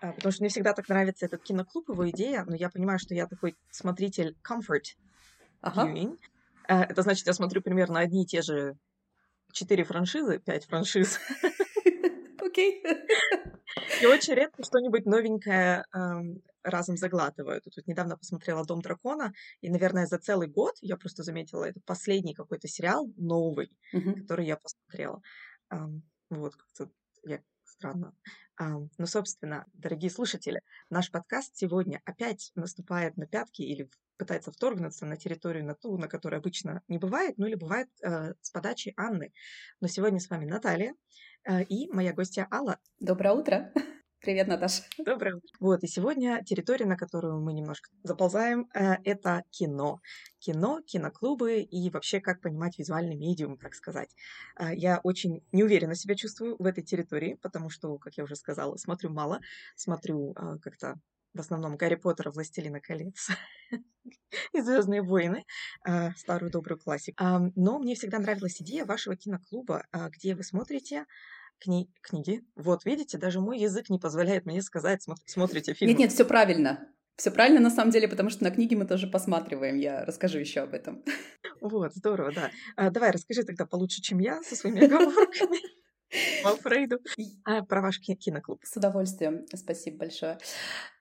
А, потому что мне всегда так нравится этот киноклуб, его идея, но я понимаю, что я такой смотритель comfort Ага. viewing. А, Это значит, я смотрю примерно одни и те же четыре франшизы, пять франшиз. Окей. И очень редко что-нибудь новенькое эм, разом заглатываю. Тут вот недавно посмотрела «Дом дракона», и, наверное, за целый год, я просто заметила, это последний какой-то сериал новый, Мгм. который я посмотрела. Ам, Вот, как-то я странно. Ам, Ну, собственно, дорогие слушатели, наш подкаст сегодня опять наступает на пятки или пытается вторгнуться на территорию на ту, на которой обычно не бывает, ну или бывает э, с подачи Анны. Но сегодня с вами Наталья э, и моя гостья Алла. Доброе утро. Привет, Наташа. Доброе утро. Вот, и сегодня территория, на которую мы немножко заползаем, э, это кино. Кино, киноклубы и вообще как понимать визуальный медиум, так сказать. Э, Я очень неуверенно себя чувствую в этой территории, потому что, как я уже сказала, смотрю мало, смотрю э, как-то в основном Гарри Поттера, Властелина колец и Звездные войны, старую добрую классику. Но мне всегда нравилась идея вашего киноклуба, где вы смотрите кни- книги. Вот, видите, даже мой язык не позволяет мне сказать, смо- смотрите фильмы. Нет, нет, все правильно. Все правильно на самом деле, потому что на книги мы тоже посматриваем. Я расскажу еще об этом. Вот, здорово, да. А, давай, расскажи тогда получше, чем я, со своими оговорками. По Фрейду. А, про ваш ки- киноклуб. С удовольствием. Спасибо большое.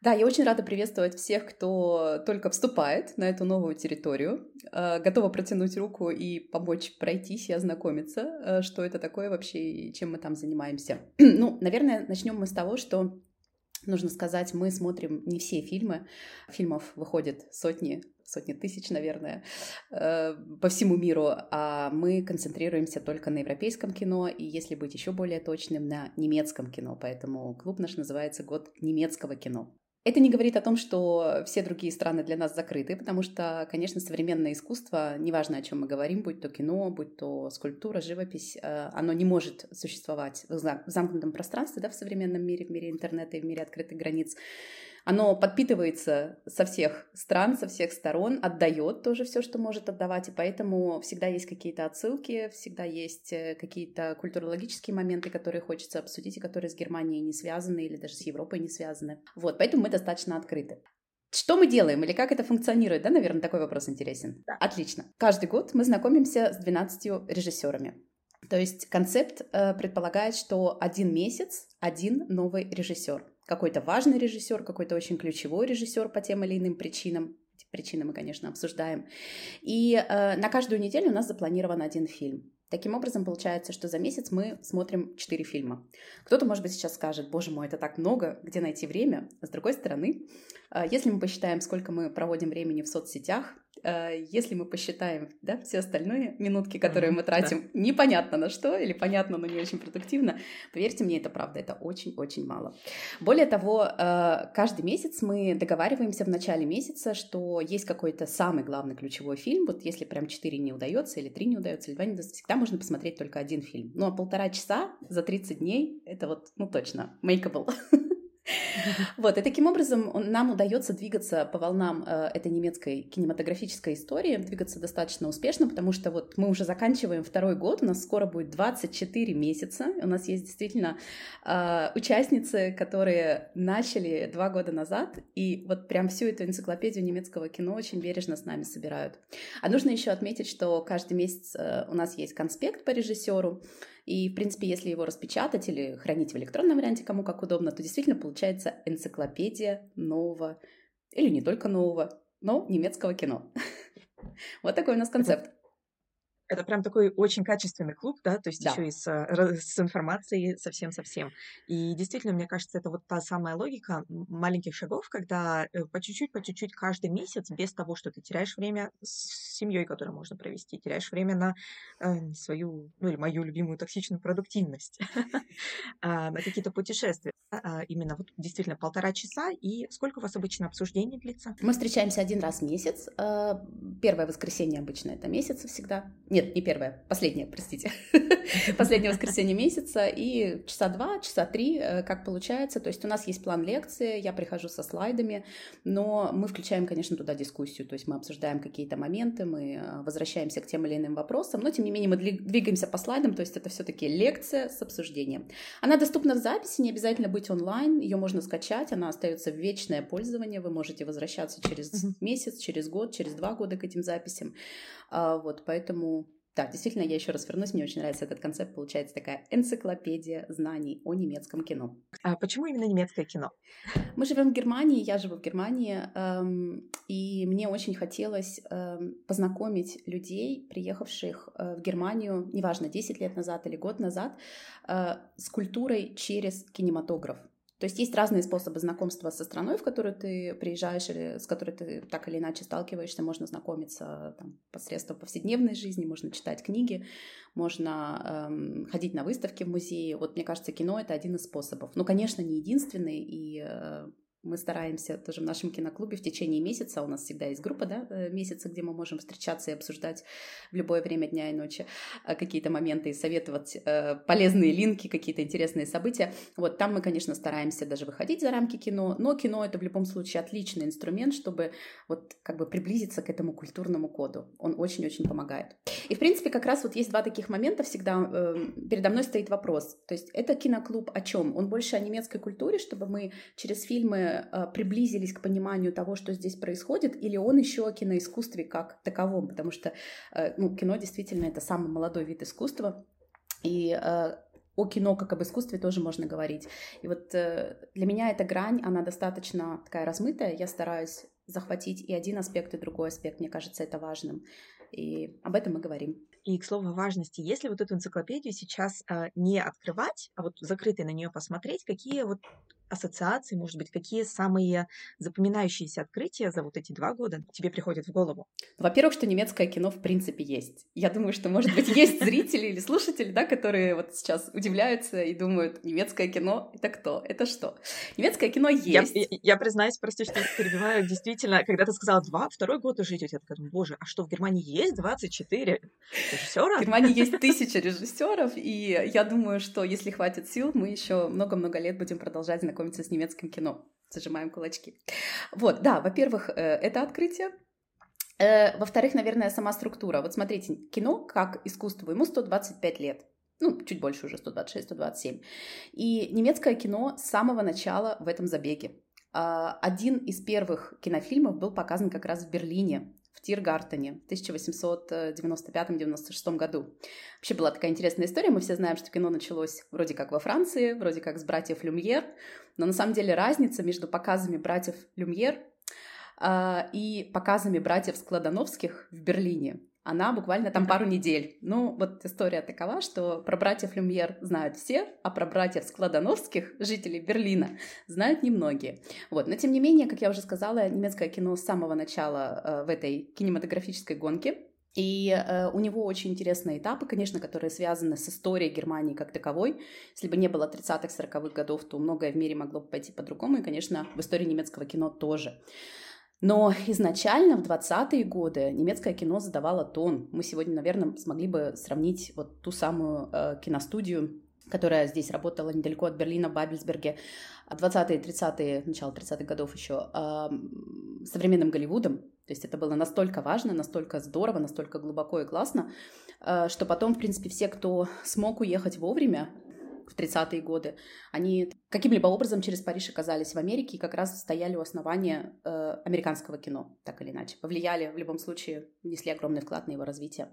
Да, я очень рада приветствовать всех, кто только вступает на эту новую территорию, э, готова протянуть руку и помочь пройтись и ознакомиться, э, что это такое вообще и чем мы там занимаемся. ну, наверное, начнем мы с того, что нужно сказать, мы смотрим не все фильмы. Фильмов выходит сотни, сотни тысяч, наверное, э, по всему миру, а мы концентрируемся только на европейском кино и, если быть еще более точным, на немецком кино. Поэтому клуб наш называется «Год немецкого кино». Это не говорит о том, что все другие страны для нас закрыты, потому что, конечно, современное искусство, неважно, о чем мы говорим, будь то кино, будь то скульптура, живопись, э, оно не может существовать в зам- в замкнутом пространстве, да, в современном мире, в мире интернета и в мире открытых границ. Оно подпитывается со всех стран, со всех сторон, отдает тоже все, что может отдавать, и поэтому всегда есть какие-то отсылки, всегда есть э, какие-то культурологические моменты, которые хочется обсудить, и которые с Германией не связаны или даже с Европой не связаны. Вот, поэтому мы достаточно открыты. Что мы делаем или как это функционирует, да, наверное, такой вопрос интересен. Да. Отлично. Каждый год мы знакомимся с 12 режиссерами. То есть концепт э, предполагает, что один месяц один новый режиссер. Какой-то важный режиссер, какой-то очень ключевой режиссер по тем или иным причинам. Эти причины мы, конечно, обсуждаем. И э, на каждую неделю у нас запланирован один фильм. Таким образом, получается, что за месяц мы смотрим 4 фильма. Кто-то, может быть, сейчас скажет, боже мой, это так много, где найти время? С другой стороны, э, если мы посчитаем, сколько мы проводим времени в соцсетях, если мы посчитаем да, все остальные минутки, которые мы тратим, непонятно на что или понятно, но не очень продуктивно, поверьте мне, это правда, это очень-очень мало. Более того, э, каждый месяц мы договариваемся в начале месяца, что есть какой-то самый главный ключевой фильм. Вот если прям 4 не удается, или 3 не удается, или 2 не удается, всегда можно посмотреть только один фильм. Ну, а полтора часа за 30 дней — это вот, ну, точно, makeable. Вот, и таким образом нам удается двигаться по волнам э, этой немецкой кинематографической истории, двигаться достаточно успешно, потому что вот мы уже заканчиваем второй год, у нас скоро будет 24 месяца, у нас есть действительно э, участницы, которые начали два года назад, и вот прям всю эту энциклопедию немецкого кино очень бережно с нами собирают. А нужно еще отметить, что каждый месяц э, у нас есть конспект по режиссеру, и, в принципе, если его распечатать или хранить в электронном варианте, кому как удобно, то действительно получается энциклопедия нового, или не только нового, но немецкого кино. Вот такой у нас концепт. Это прям такой очень качественный клуб, да, то есть Да. еще и с, э, с информацией совсем-совсем. И действительно, мне кажется, это вот та самая логика маленьких шагов, когда э, по чуть-чуть, по чуть-чуть каждый месяц, без того, что ты теряешь время с семьей, которое можно провести, теряешь время на э, свою, ну или мою любимую токсичную продуктивность, а, на какие-то путешествия. А, Именно вот действительно полтора часа. И сколько у вас обычно обсуждений длится? Мы встречаемся один раз в месяц. э, Первое воскресенье обычно это месяца всегда. Нет, нет, не первое, последнее, простите, последнее воскресенье месяца, и часа два, часа три, э, как получается, то есть у нас есть план лекции, я прихожу со слайдами, но мы включаем, конечно, туда дискуссию, то есть мы обсуждаем какие-то моменты, мы э, возвращаемся к тем или иным вопросам, но тем не менее мы двигаемся по слайдам, то есть это все-таки лекция с обсуждением. Она доступна в записи, не обязательно быть онлайн, ее можно скачать, она остается в вечное пользование, вы можете возвращаться через месяц, через год, через два года к этим записям. А, вот, поэтому да, действительно, я еще раз вернусь, мне очень нравится этот концепт, получается такая энциклопедия знаний о немецком кино. А почему именно немецкое кино? Мы живем в Германии, я живу в Германии, эм, и мне очень хотелось эм, познакомить людей, приехавших э, в Германию, неважно, 10 лет назад или год назад, э, с культурой через кинематограф. То есть есть разные способы знакомства со страной, в которую ты приезжаешь или с которой ты так или иначе сталкиваешься. Можно знакомиться там, посредством повседневной жизни, можно читать книги, можно эм, ходить на выставки в музее. Вот мне кажется, кино это один из способов. Ну, конечно, не единственный, и э, мы стараемся тоже в нашем киноклубе в течение месяца, у нас всегда есть группа, да, э, месяца, где мы можем встречаться и обсуждать в любое время дня и ночи э, какие-то моменты и советовать э, полезные линки, какие-то интересные события. Вот там мы, конечно, стараемся даже выходить за рамки кино, но кино это в любом случае отличный инструмент, чтобы вот как бы приблизиться к этому культурному коду. Он очень-очень помогает. И, в принципе, как раз вот есть два таких момента всегда. Передо мной стоит вопрос. То есть это киноклуб о чем? Он больше о немецкой культуре, чтобы мы через фильмы Э, приблизились к пониманию того, что здесь происходит, или он еще о киноискусстве как таковом, потому что э, ну, кино действительно это самый молодой вид искусства, и э, о кино как об искусстве тоже можно говорить. И вот для меня эта грань, она достаточно такая размытая, я стараюсь захватить и один аспект, и другой аспект, мне кажется, это важным. И об этом мы говорим. И к слову важности, если вот эту энциклопедию сейчас э, не открывать, а вот закрытой на нее посмотреть, какие вот ассоциации, может быть, какие самые запоминающиеся открытия за вот эти два года тебе приходят в голову? Во-первых, что немецкое кино в принципе есть. Я думаю, что, может быть, есть зрители или слушатели, да, которые вот сейчас удивляются и думают, немецкое кино — это кто? Это что? Немецкое кино есть. Я, я, я признаюсь, прости, что перебиваю, действительно, когда ты сказала два, второй год уже идет, я такая боже, а что, в Германии есть 24 режиссера? В Германии есть тысяча режиссеров, и я думаю, что если хватит сил, мы еще много-много лет будем продолжать знакомиться знакомиться с немецким кино. Зажимаем кулачки. Вот, да, во-первых, э, это открытие. Э, во-вторых, наверное, сама структура. Вот смотрите, кино как искусство, ему 125 лет. Ну, чуть больше уже, 126-127. И немецкое кино с самого начала в этом забеге. А, один из первых кинофильмов был показан как раз в Берлине Тиргартене в 1895-96 году. Вообще была такая интересная история. Мы все знаем, что кино началось вроде как во Франции, вроде как с братьев Люмьер, но на самом деле разница между показами братьев Люмьер э, и показами братьев Складановских в Берлине она буквально там пару недель. Ну, вот история такова, что про братьев Люмьер знают все, а про братьев Складановских, жителей Берлина, знают немногие. Вот. Но, тем не менее, как я уже сказала, немецкое кино с самого начала э, в этой кинематографической гонке. И э, у него очень интересные этапы, конечно, которые связаны с историей Германии как таковой. Если бы не было 30-х, 40-х годов, то многое в мире могло бы пойти по-другому. И, конечно, в истории немецкого кино тоже. Но изначально в 20-е годы немецкое кино задавало тон. Мы сегодня, наверное, смогли бы сравнить вот ту самую э, киностудию, которая здесь работала недалеко от Берлина, в Бабельсберге, 20-е, 30-е, начало 30-х годов еще, э, современным Голливудом. То есть это было настолько важно, настолько здорово, настолько глубоко и классно, э, что потом, в принципе, все, кто смог уехать вовремя, в 30-е годы, они каким-либо образом через Париж оказались в Америке и как раз стояли у основания э, американского кино, так или иначе. Повлияли, в любом случае, внесли огромный вклад на его развитие.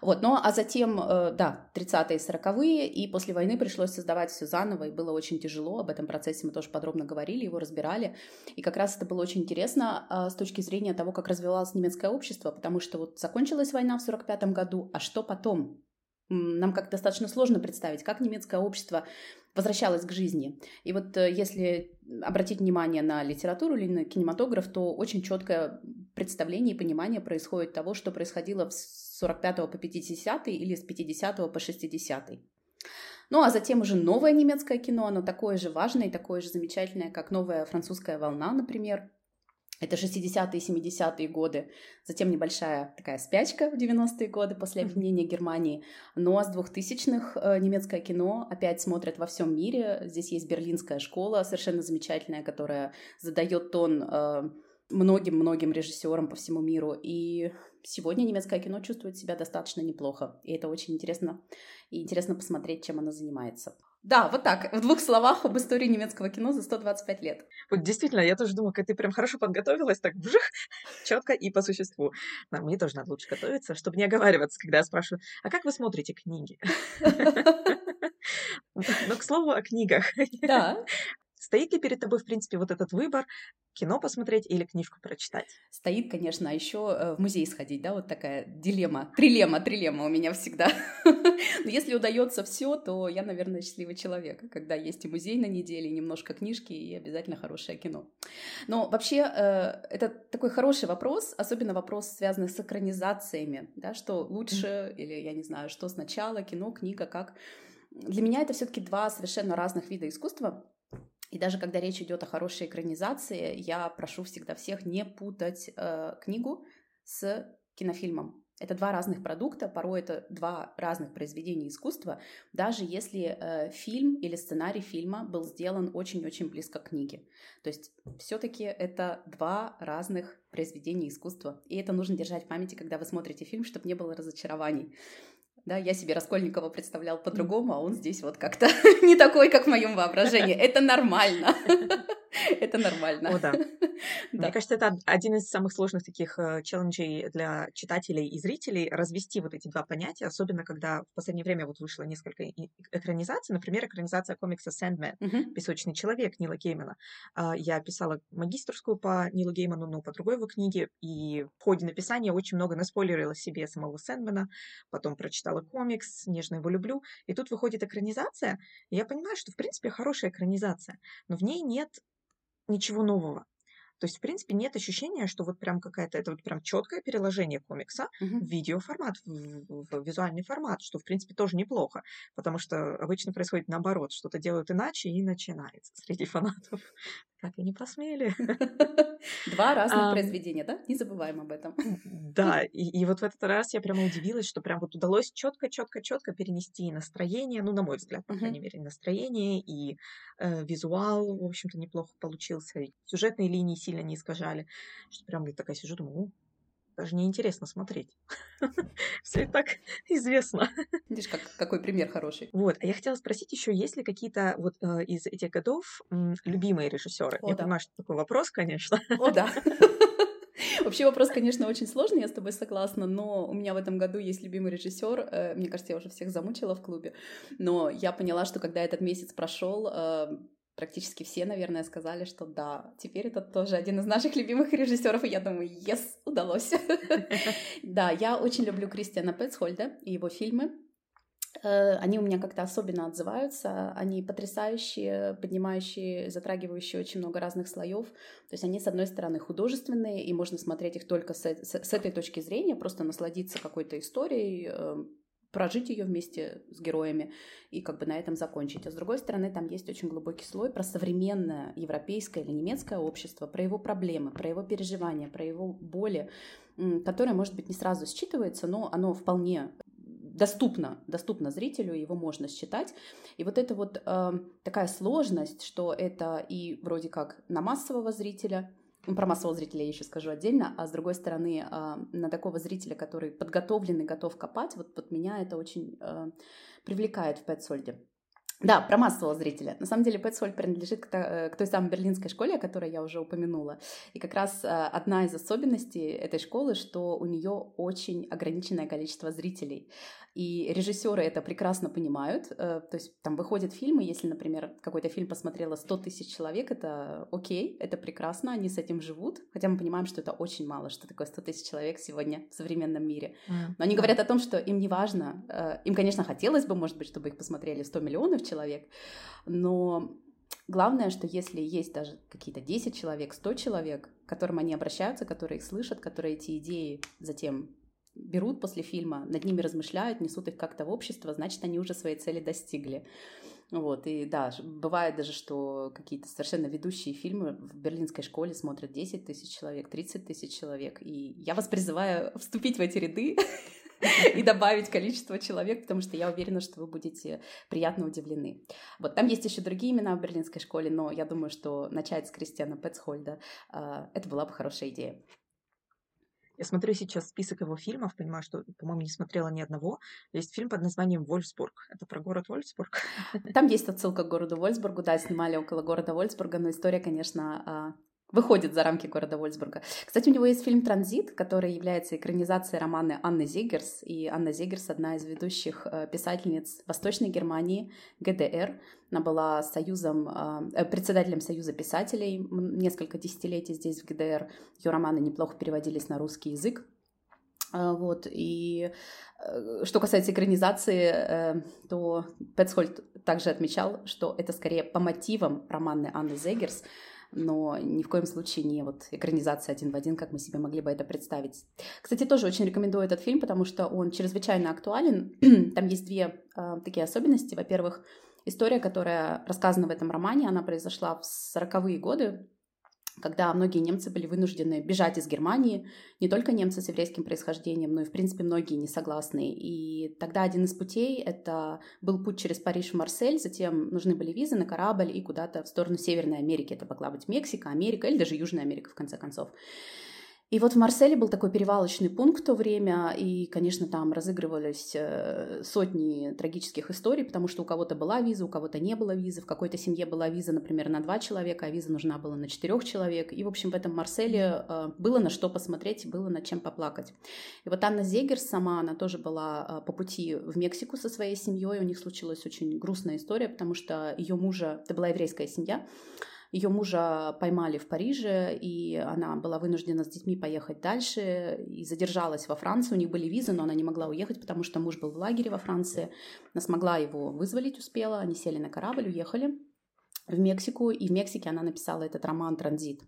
Вот, ну а затем, э, да, 30-е и 40-е, и после войны пришлось создавать все заново, и было очень тяжело. Об этом процессе мы тоже подробно говорили, его разбирали. И как раз это было очень интересно э, с точки зрения того, как развивалось немецкое общество, потому что вот закончилась война в 45 году, а что потом? Нам как достаточно сложно представить, как немецкое общество возвращалось к жизни. И вот э, если обратить внимание на литературу или на кинематограф, то очень четкое представление и понимание происходит того, что происходило с 45 по 50 или с 50 по 60 ну а затем уже новое немецкое кино, оно такое же важное и такое же замечательное, как новая французская волна, например. Это 60-е и 70-е годы. Затем небольшая такая спячка в 90-е годы после объединения Германии. Но с 2000-х э, немецкое кино опять смотрят во всем мире. Здесь есть берлинская школа, совершенно замечательная, которая задает тон э, многим-многим режиссерам по всему миру. И сегодня немецкое кино чувствует себя достаточно неплохо. И это очень интересно. И интересно посмотреть, чем оно занимается. Да, вот так, в двух словах об истории немецкого кино за 125 лет. Вот действительно, я тоже думаю, как ты прям хорошо подготовилась, так бжих, четко и по существу. Но мне тоже надо лучше готовиться, чтобы не оговариваться, когда я спрашиваю, а как вы смотрите книги? Но, к слову, о книгах. Да. Стоит ли перед тобой, в принципе, вот этот выбор, кино посмотреть или книжку прочитать? Стоит, конечно, а еще э, в музей сходить, да, вот такая дилемма, трилемма, трилемма у меня всегда. Но если удается все, то я, наверное, счастливый человек, когда есть и музей на неделе, и немножко книжки, и обязательно хорошее кино. Но вообще э, это такой хороший вопрос, особенно вопрос, связанный с экранизациями, да, что лучше, или я не знаю, что сначала, кино, книга, как. Для меня это все-таки два совершенно разных вида искусства. И даже когда речь идет о хорошей экранизации, я прошу всегда всех не путать э, книгу с кинофильмом. Это два разных продукта, порой это два разных произведения искусства, даже если э, фильм или сценарий фильма был сделан очень-очень близко к книге. То есть все-таки это два разных произведения искусства. И это нужно держать в памяти, когда вы смотрите фильм, чтобы не было разочарований. Да, я себе Раскольникова представлял по-другому, а он здесь вот как-то не такой, как в моем воображении. Это нормально. Это нормально. О, да. Мне кажется, это один из самых сложных таких э, челленджей для читателей и зрителей развести вот эти два понятия, особенно когда в последнее время вот вышло несколько экранизаций, например, экранизация комикса «Сэндмен», «Песочный человек» Нила Геймана. А, я писала магистрскую по Нилу Гейману, но по другой его книге, и в ходе написания очень много наспойлерила себе самого Сэндмена, потом прочитала комикс, нежно его люблю, и тут выходит экранизация, и я понимаю, что, в принципе, хорошая экранизация, но в ней нет ничего нового. То есть, в принципе, нет ощущения, что вот прям какая-то, это вот прям четкое переложение комикса uh-huh. в видеоформат, в, в, в визуальный формат, что, в принципе, тоже неплохо, потому что обычно происходит наоборот, что-то делают иначе и начинается среди фанатов. Как и не посмели. Два разных произведения, да? Не забываем об этом. Да, и, и вот в этот раз я прямо удивилась, что прям вот удалось четко, четко, четко перенести настроение, ну, на мой взгляд, по крайней мере, настроение и э, визуал, в общем-то, неплохо получился. И сюжетные линии сильно не искажали, что прям я такая сижу, думаю, даже неинтересно смотреть. Все и так известно. Видишь, как, какой пример хороший. Вот, а я хотела спросить еще, есть ли какие-то вот э, из этих годов м, любимые режиссеры? О, я да. понимаю, что такой вопрос, конечно. О, да. Вообще вопрос, конечно, очень сложный, я с тобой согласна, но у меня в этом году есть любимый режиссер. Э, мне кажется, я уже всех замучила в клубе. Но я поняла, что когда этот месяц прошел, э, практически все, наверное, сказали, что да, теперь это тоже один из наших любимых режиссеров, и я думаю, yes, удалось. Да, я очень люблю Кристиана Петцхольда и его фильмы. Э, они у меня как-то особенно отзываются, они потрясающие, поднимающие, затрагивающие очень много разных слоев. То есть они, с одной стороны, художественные, и можно смотреть их только с, с, с этой точки зрения, просто насладиться какой-то историей, э, прожить ее вместе с героями и как бы на этом закончить. А с другой стороны, там есть очень глубокий слой про современное европейское или немецкое общество, про его проблемы, про его переживания, про его боли, которое, может быть, не сразу считывается, но оно вполне доступно, доступно зрителю, его можно считать. И вот это вот э, такая сложность, что это и вроде как на массового зрителя, про массового зрителя я еще скажу отдельно, а с другой стороны, а, на такого зрителя, который подготовлен и готов копать, вот, вот меня это очень а, привлекает в Пэтсольде. Да, про массового зрителя. На самом деле Пэтсольд принадлежит к, э, той самой берлинской школе, о которой я уже упомянула. И как раз одна из особенностей этой школы, что у нее очень ограниченное количество зрителей. И режиссеры это прекрасно понимают. Э, то есть там выходят фильмы, если, например, какой-то фильм посмотрело 100 тысяч человек, это окей, это прекрасно, они с этим живут. Хотя мы понимаем, что это очень мало, что такое 100 тысяч человек сегодня в современном мире. Но они говорят о том, что им не важно. Э, им, конечно, хотелось бы, может быть, чтобы их посмотрели 100 миллионов человек, но Главное, что если есть даже какие-то 10 человек, 100 человек, к которым они обращаются, которые их слышат, которые эти идеи затем берут после фильма, над ними размышляют, несут их как-то в общество, значит, они уже своей цели достигли. Вот, и да, бывает даже, что какие-то совершенно ведущие фильмы в берлинской школе смотрят 10 тысяч человек, 30 тысяч человек. И я вас призываю вступить в эти ряды и добавить количество человек, потому что я уверена, что вы будете приятно удивлены. Вот там есть еще другие имена в берлинской школе, но я думаю, что начать с Кристиана Петцхольда э, это была бы хорошая идея. Я смотрю сейчас список его фильмов, понимаю, что, по-моему, не смотрела ни одного. Есть фильм под названием «Вольфсбург». Это про город Вольфсбург? Там есть отсылка к городу Вольфсбургу, да, снимали около города Вольфсбурга, но история, конечно, а, выходит за рамки города Вольсбурга. Кстати, у него есть фильм «Транзит», который является экранизацией романа Анны Зигерс. И Анна Зигерс — одна из ведущих э, писательниц Восточной Германии, ГДР. Она была союзом, э, председателем Союза писателей несколько десятилетий здесь, в ГДР. Ее романы неплохо переводились на русский язык. Э, вот, и что касается экранизации, то Петцхольд также отмечал, что это скорее по мотивам романа Анны Зегерс, но ни в коем случае не вот экранизация один в один, как мы себе могли бы это представить. Кстати, тоже очень рекомендую этот фильм, потому что он чрезвычайно актуален. Там есть две э, такие особенности. Во-первых, история, которая рассказана в этом романе, она произошла в 40-е годы, когда многие немцы были вынуждены бежать из Германии, не только немцы с еврейским происхождением, но и, в принципе, многие не согласны. И тогда один из путей — это был путь через Париж в Марсель, затем нужны были визы на корабль и куда-то в сторону Северной Америки. Это могла быть Мексика, Америка или даже Южная Америка, в конце концов. И вот в Марселе был такой перевалочный пункт в то время, и, конечно, там разыгрывались э, сотни трагических историй, потому что у кого-то была виза, у кого-то не было визы, в какой-то семье была виза, например, на два человека, а виза нужна была на четырех человек. И, в общем, в этом Марселе э, было на что посмотреть, было над чем поплакать. И вот Анна Зегерс сама, она тоже была э, по пути в Мексику со своей семьей, у них случилась очень грустная история, потому что ее мужа, это была еврейская семья, ее мужа поймали в Париже, и она была вынуждена с детьми поехать дальше и задержалась во Франции. У них были визы, но она не могла уехать, потому что муж был в лагере во Франции. Она смогла его вызволить, успела. Они сели на корабль, уехали в Мексику, и в Мексике она написала этот роман «Транзит».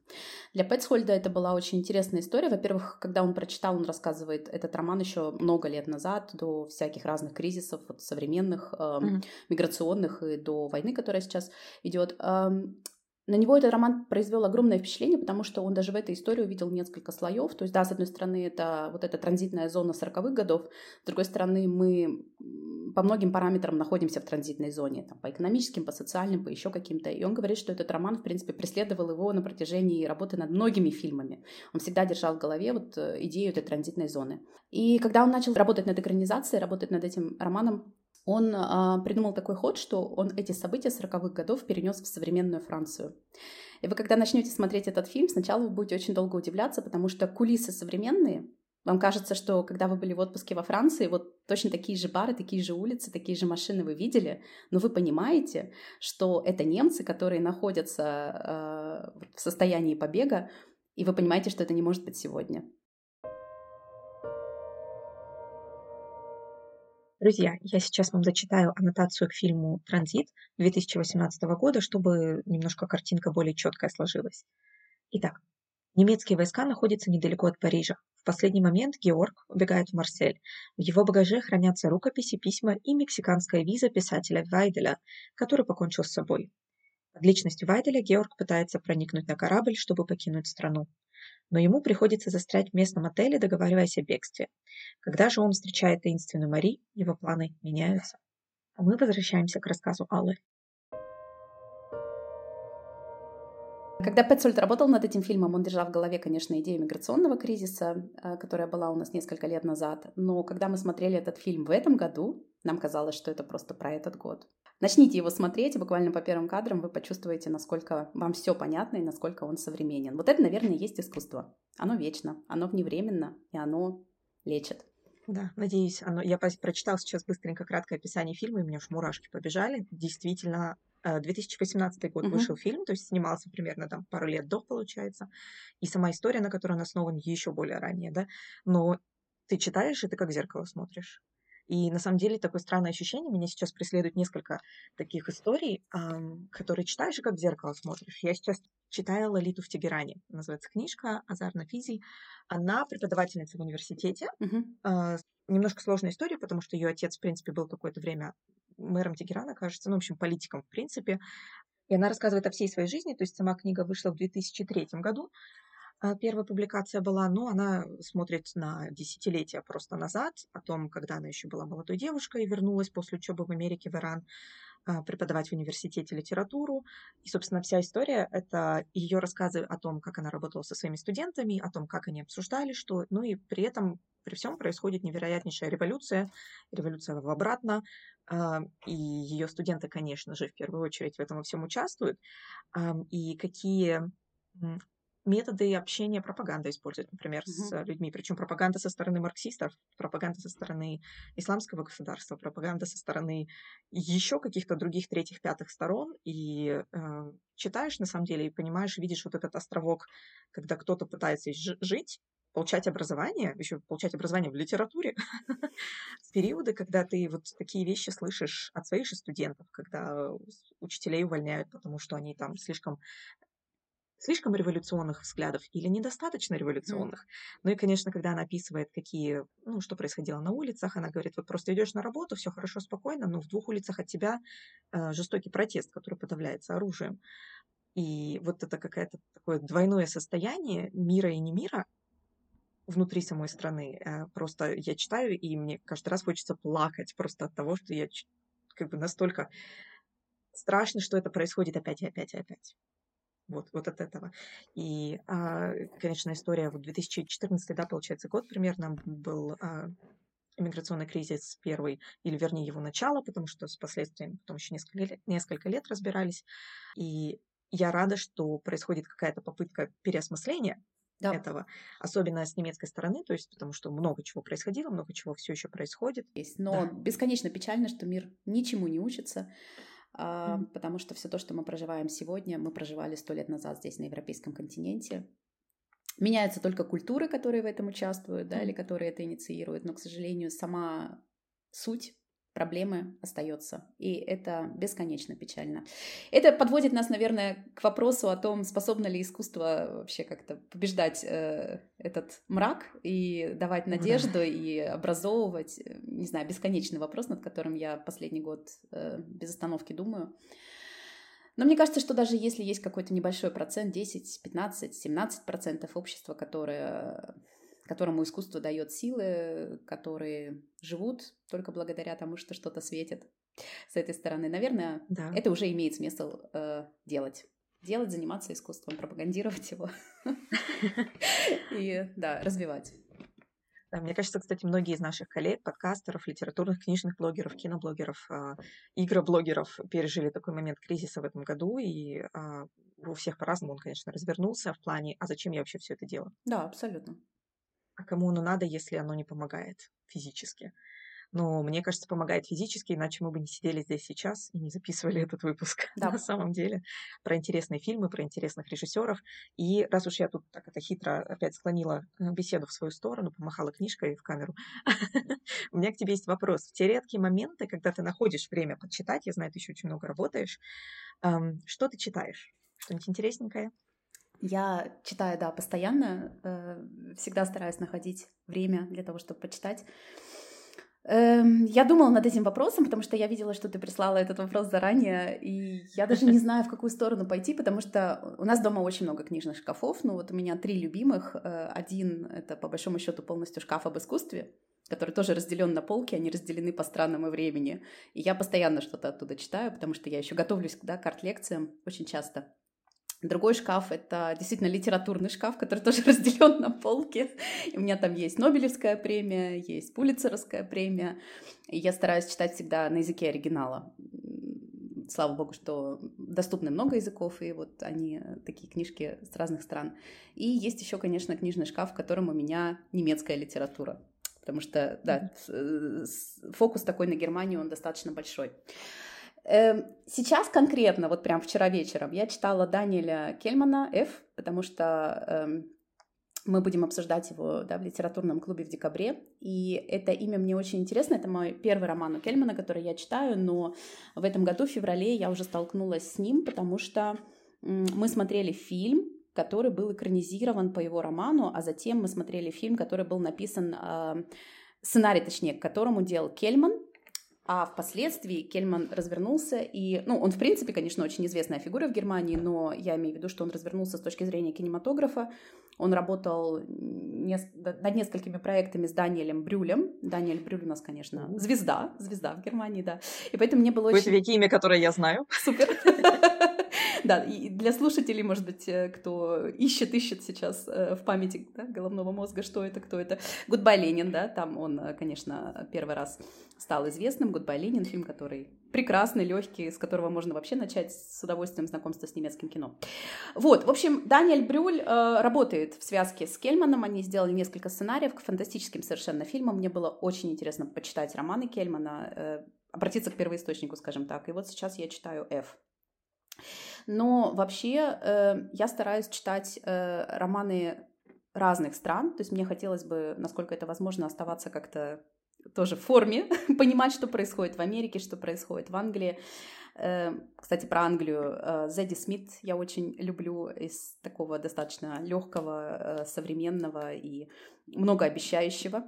Для Пэтсхольда это была очень интересная история. Во-первых, когда он прочитал, он рассказывает этот роман еще много лет назад, до всяких разных кризисов, от современных, э, mm-hmm. миграционных и до войны, которая сейчас идет. Эм, на него этот роман произвел огромное впечатление, потому что он даже в этой истории увидел несколько слоев. То есть, да, с одной стороны, это вот эта транзитная зона 40-х годов, с другой стороны, мы по многим параметрам находимся в транзитной зоне, там, по экономическим, по социальным, по еще каким-то. И он говорит, что этот роман, в принципе, преследовал его на протяжении работы над многими фильмами. Он всегда держал в голове вот э, идею этой транзитной зоны. И когда он начал работать над экранизацией, работать над этим романом, он а, придумал такой ход, что он эти события 40-х годов перенес в современную Францию. И вы, когда начнете смотреть этот фильм, сначала вы будете очень долго удивляться, потому что кулисы современные. Вам кажется, что когда вы были в отпуске во Франции, вот точно такие же бары, такие же улицы, такие же машины вы видели, но вы понимаете, что это немцы, которые находятся э, в состоянии побега, и вы понимаете, что это не может быть сегодня. Друзья, я сейчас вам зачитаю аннотацию к фильму «Транзит» 2018 года, чтобы немножко картинка более четкая сложилась. Итак, немецкие войска находятся недалеко от Парижа. В последний момент Георг убегает в Марсель. В его багаже хранятся рукописи, письма и мексиканская виза писателя Вайделя, который покончил с собой. Под личностью Вайделя Георг пытается проникнуть на корабль, чтобы покинуть страну но ему приходится застрять в местном отеле, договариваясь о бегстве. Когда же он встречает таинственную Мари, его планы меняются. А мы возвращаемся к рассказу Аллы. Когда Петцольд работал над этим фильмом, он держал в голове, конечно, идею миграционного кризиса, э, которая была у нас несколько лет назад. Но когда мы смотрели этот фильм в этом году, нам казалось, что это просто про этот год. Начните его смотреть, и буквально по первым кадрам вы почувствуете, насколько вам все понятно и насколько он современен. Вот это, наверное, и есть искусство. Оно вечно, оно вневременно, и оно лечит. Да, надеюсь, оно... я прочитал сейчас быстренько краткое описание фильма, и у меня уж мурашки побежали. Действительно, 2018 э, год uh-huh. вышел фильм, то есть снимался примерно там пару лет до, получается. И сама история, на которой он основан, еще более ранее, да. Но ты читаешь, и ты как зеркало смотришь. И на самом деле такое странное ощущение. Меня сейчас преследует несколько таких историй, которые читаешь и как в зеркало смотришь. Я сейчас читаю Лолиту в Тегеране. Называется книжка Азар Нафизи. Она преподавательница в университете. Э, немножко сложная история, потому что ее отец, в принципе, был какое-то время мэром Тегерана, кажется, ну, в общем, политиком в принципе. И она рассказывает о всей своей жизни, то есть сама книга вышла в 2003 году, первая публикация была, но она смотрит на десятилетия просто назад, о том, когда она еще была молодой девушкой и вернулась после учебы в Америке, в Иран, а, преподавать в университете литературу. И, собственно, вся история — это ее рассказы о том, как она работала со своими студентами, о том, как они обсуждали что, ну и при этом, при всем происходит невероятнейшая революция, революция в обратно, а, и ее студенты, конечно же, в первую очередь в этом во всем участвуют, и какие методы общения пропаганда использует, например, mm-hmm. с людьми. Причем пропаганда со стороны марксистов, пропаганда со стороны исламского государства, пропаганда со стороны еще каких-то других третьих, пятых сторон. И э, читаешь на самом деле и понимаешь, видишь вот этот островок, когда кто-то пытается жить, получать образование, еще получать образование в литературе, в периоды, когда ты вот такие вещи слышишь от своих же студентов, когда учителей увольняют, потому что они там слишком слишком революционных взглядов или недостаточно революционных. Mm. Ну и, конечно, когда она описывает, какие, ну, что происходило на улицах, она говорит, вот просто идешь на работу, все хорошо, спокойно, но в двух улицах от тебя э, жестокий протест, который подавляется оружием. И вот это какое-то такое двойное состояние мира и не мира внутри самой страны. Э, просто я читаю, и мне каждый раз хочется плакать просто от того, что я как бы настолько страшно, что это происходит опять и опять и опять. Вот, вот от этого. И, а, конечно, история, вот 2014, да, получается, год примерно был а, иммиграционный кризис первый, или вернее его начало, потому что с последствиями потом еще несколько лет, несколько лет разбирались. И я рада, что происходит какая-то попытка переосмысления да. этого, особенно с немецкой стороны, то есть потому что много чего происходило, много чего все еще происходит. Но да. бесконечно печально, что мир ничему не учится. Mm-hmm. потому что все то, что мы проживаем сегодня, мы проживали сто лет назад здесь, на европейском континенте. Меняются только культуры, которые в этом участвуют, да, mm-hmm. или которые это инициируют, но, к сожалению, сама суть проблемы остается. И это бесконечно печально. Это подводит нас, наверное, к вопросу о том, способно ли искусство вообще как-то побеждать э, этот мрак и давать надежду да. и образовывать. Не знаю, бесконечный вопрос, над которым я последний год э, без остановки думаю. Но мне кажется, что даже если есть какой-то небольшой процент, 10, 15, 17 процентов общества, которое которому искусство дает силы, которые живут только благодаря тому, что что-то светит с этой стороны. Наверное, да. это уже имеет смысл э, делать. Делать, заниматься искусством, пропагандировать его и, да, развивать. Да, мне кажется, кстати, многие из наших коллег, подкастеров, литературных, книжных блогеров, киноблогеров, э, игроблогеров пережили такой момент кризиса в этом году, и э, у всех по-разному он, конечно, развернулся в плане, а зачем я вообще все это делаю? Да, абсолютно. А кому оно надо, если оно не помогает физически? Но мне кажется, помогает физически, иначе мы бы не сидели здесь сейчас и не записывали этот выпуск да. на самом деле про интересные фильмы, про интересных режиссеров. И раз уж я тут так это хитро опять склонила э, беседу в свою сторону, помахала книжкой в камеру, у меня к тебе есть вопрос. В те редкие моменты, когда ты находишь время почитать, я знаю, ты еще очень много работаешь, что ты читаешь? Что-нибудь интересненькое? Я читаю, да, постоянно, э, всегда стараюсь находить время для того, чтобы почитать. Эм, я думала над этим вопросом, потому что я видела, что ты прислала этот вопрос заранее, и я даже не знаю, в какую сторону пойти, потому что у нас дома очень много книжных шкафов, ну вот у меня три любимых. Э, один — это, по большому счету, полностью шкаф об искусстве, который тоже разделен на полки, они разделены по странам и времени. И я постоянно что-то оттуда читаю, потому что я еще готовлюсь да, к арт-лекциям очень часто. Другой шкаф — это действительно литературный шкаф, который тоже разделен на полки. И у меня там есть Нобелевская премия, есть Пулицеровская премия. И я стараюсь читать всегда на языке оригинала. Слава богу, что доступны много языков, и вот они, такие книжки с разных стран. И есть еще, конечно, книжный шкаф, в котором у меня немецкая литература. Потому что, да, фокус такой на Германию, он достаточно большой. Эм, сейчас конкретно, вот прям вчера вечером, я читала Даниэля Кельмана «F», потому что эм, мы будем обсуждать его да, в литературном клубе в декабре. И это имя мне очень интересно. Это мой первый роман у Кельмана, который я читаю, но в этом году, в феврале, я уже столкнулась с ним, потому что мы смотрели фильм, который был экранизирован по его роману, а затем мы смотрели фильм, который был написан, э, сценарий, точнее, к которому делал Кельман, А впоследствии Кельман развернулся, и, ну, он, в принципе, конечно, очень известная фигура в Германии, но я имею в виду, что он развернулся с точки зрения кинематографа. Он работал не, над несколькими проектами с Даниэлем Брюлем. Даниэль Брюль у нас, конечно, звезда, звезда в Германии, да. И поэтому мне было очень... Какое имя, которое я знаю. Супер. Да, и для слушателей, может быть, э, кто ищет, ищет сейчас э, в памяти да, головного мозга, что это, кто это. Good bye Ленин, да, там он, э, конечно, первый раз стал известным. Good bye Ленин, фильм, который прекрасный, легкий, с которого можно вообще начать с удовольствием знакомства с немецким кино. Вот, в общем, Даниэль Брюль э, работает в связке с Кельманом, они сделали несколько сценариев к фантастическим совершенно фильмам. Мне было очень интересно почитать романы Кельмана, э, обратиться к первоисточнику, скажем так. И вот сейчас я читаю F. Но вообще э, я стараюсь читать э, романы разных стран, то есть мне хотелось бы, насколько это возможно, оставаться как-то тоже в форме, понимать, что происходит в Америке, что происходит в Англии. Э, кстати, про Англию. Э, Зэдди Смит я очень люблю из такого достаточно легкого, э, современного и многообещающего.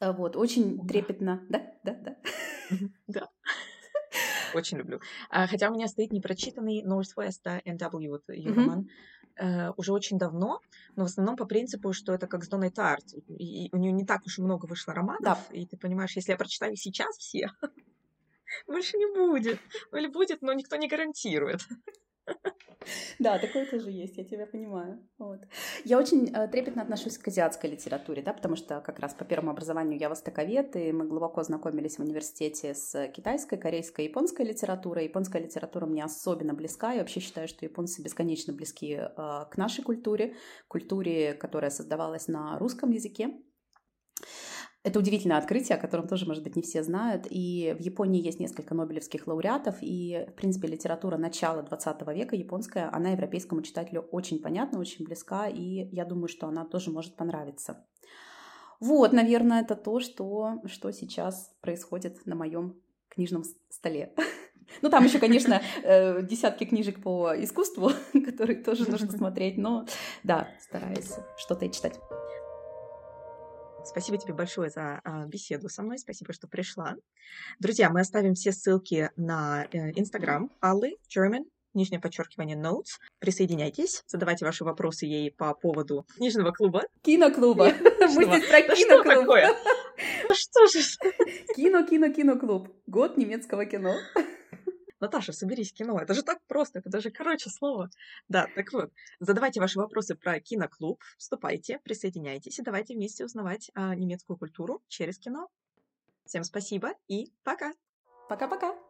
Вот, очень трепетно. Да, да, да. Да. Очень люблю. А, хотя у меня стоит непрочитанный Northwest NW, вот ее роман, э, уже очень давно, но в основном по принципу, что это как с Доной Тарт. И у нее не так уж и много вышло романов, да. и ты понимаешь, если я прочитаю сейчас все, больше не будет. Или будет, но никто не гарантирует. Да, такое тоже есть, я тебя понимаю. Вот. Я очень э, трепетно отношусь к азиатской литературе, да, потому что как раз по первому образованию я востоковед, и мы глубоко знакомились в университете с китайской, корейской, японской литературой. Японская литература мне особенно близка. Я вообще считаю, что японцы бесконечно близки э, к нашей культуре, культуре, которая создавалась на русском языке. Это удивительное открытие, о котором тоже, может быть, не все знают. И в Японии есть несколько нобелевских лауреатов. И, в принципе, литература начала 20 века японская, она европейскому читателю очень понятна, очень близка. И я думаю, что она тоже может понравиться. Вот, наверное, это то, что, что сейчас происходит на моем книжном столе. Ну, там еще, конечно, э, десятки книжек по искусству, которые тоже нужно смотреть, но да, стараюсь что-то и читать. Спасибо тебе большое за а, беседу со мной. Спасибо, что пришла. Друзья, мы оставим все ссылки на э, Инстаграм Аллы German нижнее подчеркивание notes. Присоединяйтесь, задавайте ваши вопросы ей по поводу книжного клуба. Киноклуба. Мы здесь про киноклуб. Что же? Кино, кино, киноклуб. Год немецкого кино. Наташа, соберись, кино. Это же так просто, это даже короче слово. Да, так вот, задавайте ваши вопросы про киноклуб, вступайте, присоединяйтесь и давайте вместе узнавать а, немецкую культуру через кино. Всем спасибо и пока! Пока-пока!